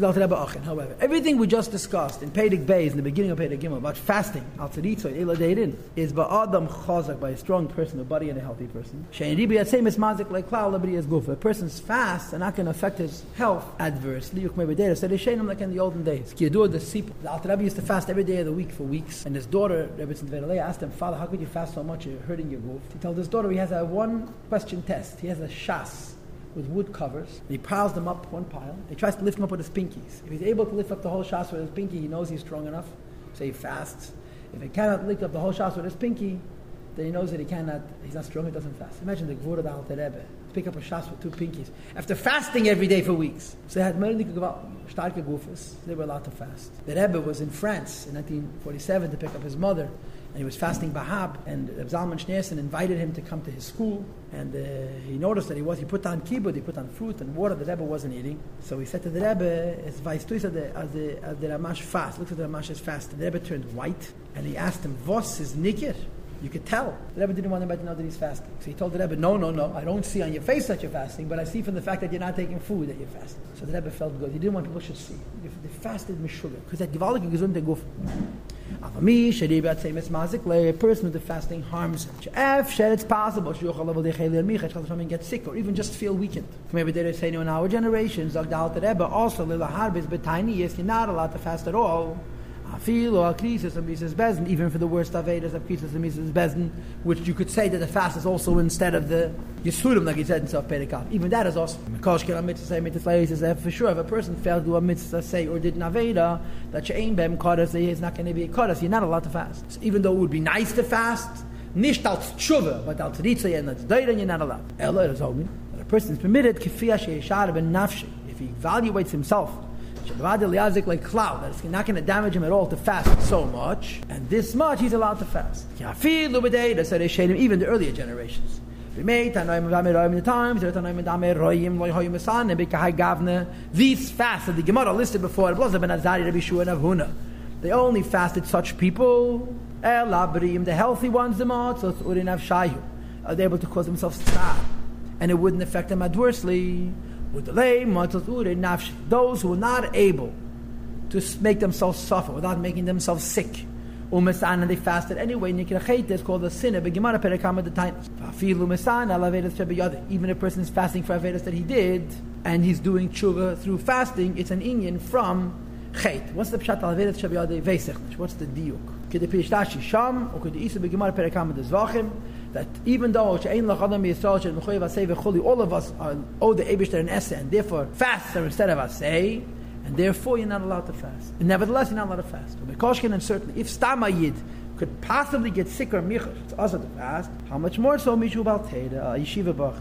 However, everything we just discussed in Pedic Bays in the beginning of Pedic Gimel about fasting, al is ba'adam chazak by a strong person, a body and a healthy person. Gufa. A person's fast and not going to affect his health adversely. Like in the olden days. The Alter Rebbe used to fast every day of the week for weeks, and his daughter Rebbe Tzedvelei asked him, Father, how could you fast so much? You're hurting your goof. He told his daughter he has a one question test. He has a shas with wood covers. He piles them up one pile. He tries to lift them up with his pinkies. If he's able to lift up the whole shas with his pinky, he knows he's strong enough, so he fasts. If he cannot lift up the whole shas with his pinky, then he knows that he cannot, he's not strong, he doesn't fast. Imagine the Gvura da Alter Rebbe. Pick up a shas with two pinkies. After fasting every day for weeks. So they had starke gufas. They were allowed to fast. The Rebbe was in France in 1947 to pick up his mother and he was fasting Bahab, and Zalman Schneerson invited him to come to his school, and uh, he noticed that he was, he put on kibbutz, he put on fruit and water, the Rebbe wasn't eating. So he said to the Rebbe, as weißt as the, as the, as the Ramash fast, looked at the Ramash's fast, the Rebbe turned white, and he asked him, was is nikir? You could tell. The Rebbe didn't want anybody to know that he's fasting. So he told the Rebbe, no, no, no, I don't see on your face that you're fasting, but I see from the fact that you're not taking food that you're fasting. So the Rebbe felt good. He didn't want people to see. They fasted sugar because that gewaltige gesunde guf. Aber me, a person with the fasting harms him. It's possible, al get sick or even just feel weakened. Maybe they say in our generation, also you're not allowed to fast at all. Afil or krisis and mises bezin, even for the worst avedas of krisis and mises bezin, which you could say that the fast is also instead of the yisurim, like he said in Saf Perikam. Even that is mitzvah for sure if a person failed to do a mitzvah say or did an aveda that she'ain bem kadas is not going to be a kadas, you're not allowed to fast. So even though it would be nice to fast, nicht als tshuva, but als ritzah and als dayra, you're not allowed. Ella is only that a person is permitted kifiyah she'eshar ben nafshi if he evaluates himself like cloud, that it's not going to damage him at all to fast so much, and this much he's allowed to fast. Even the earlier generations. These fasts the Gemara listed before, they only fasted such people, the healthy ones, the are they able to cause themselves sad, and it wouldn't affect them adversely. Those who are not able to make themselves suffer without making themselves sick. Umesan they fasted anyway. Nikrachet is called a sinner. Begimara perekama the tainas. Fafilu umesan alavedas shebiyada. Even a person is fasting for avedas that he did, and he's doing tshuva through fasting. It's an inyan from chet. What's the pshat alavedas shebiyada veisechnish? What's the diuk? Kede pirishtashi sham or kede isa begimara perekama the zvachim that even though all of us are owe the Abishter an essay and therefore fast instead of say, and therefore you're not allowed to fast. And nevertheless, you're not allowed to fast. Koshkin and certainly, if Stamayid could possibly get sick or michur, it's also to fast. How much more so Mishu Balteda, Yeshiva Bach,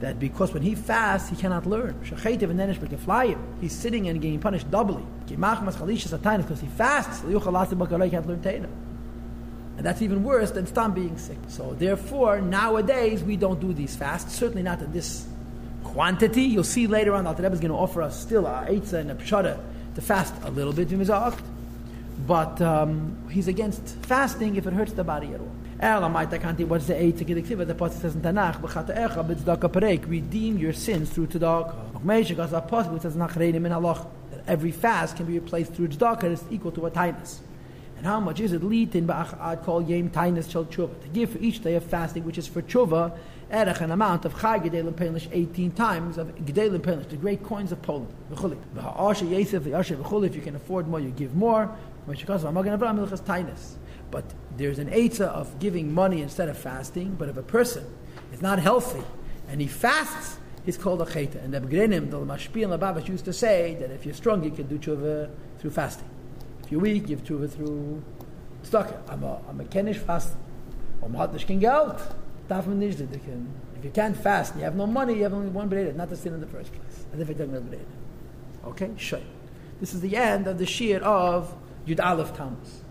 that because when he fasts, he cannot learn. Shachetiv and Nenish him. He's sitting and getting punished doubly. Because he fasts, he can't learn Teda. And that's even worse than stam being sick. So therefore, nowadays we don't do these fasts. Certainly not in this quantity. You'll see later on, Alter Rebbe is going to offer us still a eitzah and a pshara to fast a little bit, but um, he's against fasting if it hurts the body at all. What's the eight? The pasuk says in Tanakh, redeem your sins through tzedakah. Every fast can be replaced through tzedakah. It's equal to a tightness. And how much is it? Litin ba'achad call yem tainas shel tshuva. To give for each day of fasting, which is for tshuva, erech an amount of chai gedelim pelish 18 times of gedelim pelish, the great coins of Poland. V'chuli. V'ha'asha yesef v'yasha v'chuli. If you can afford more, you give more. But there's an eitzah of giving money instead of fasting. But if a person is not healthy and he fasts, he's called a cheta. And the Begrenim, the Mashpi and Lubavitch used to say that if you're strong, you can do tshuva through fasting. If you're weak, give tshuva through tzedakah. I'm a, I'm a kenish fast. Om hat nicht kein Geld. Darf man nicht. If you can't fast and you have no money, you have only one breda, not to sin in the first place. And if it doesn't have breda. Okay? Sure. This is the end of the shear of Yud Aleph Tammuz.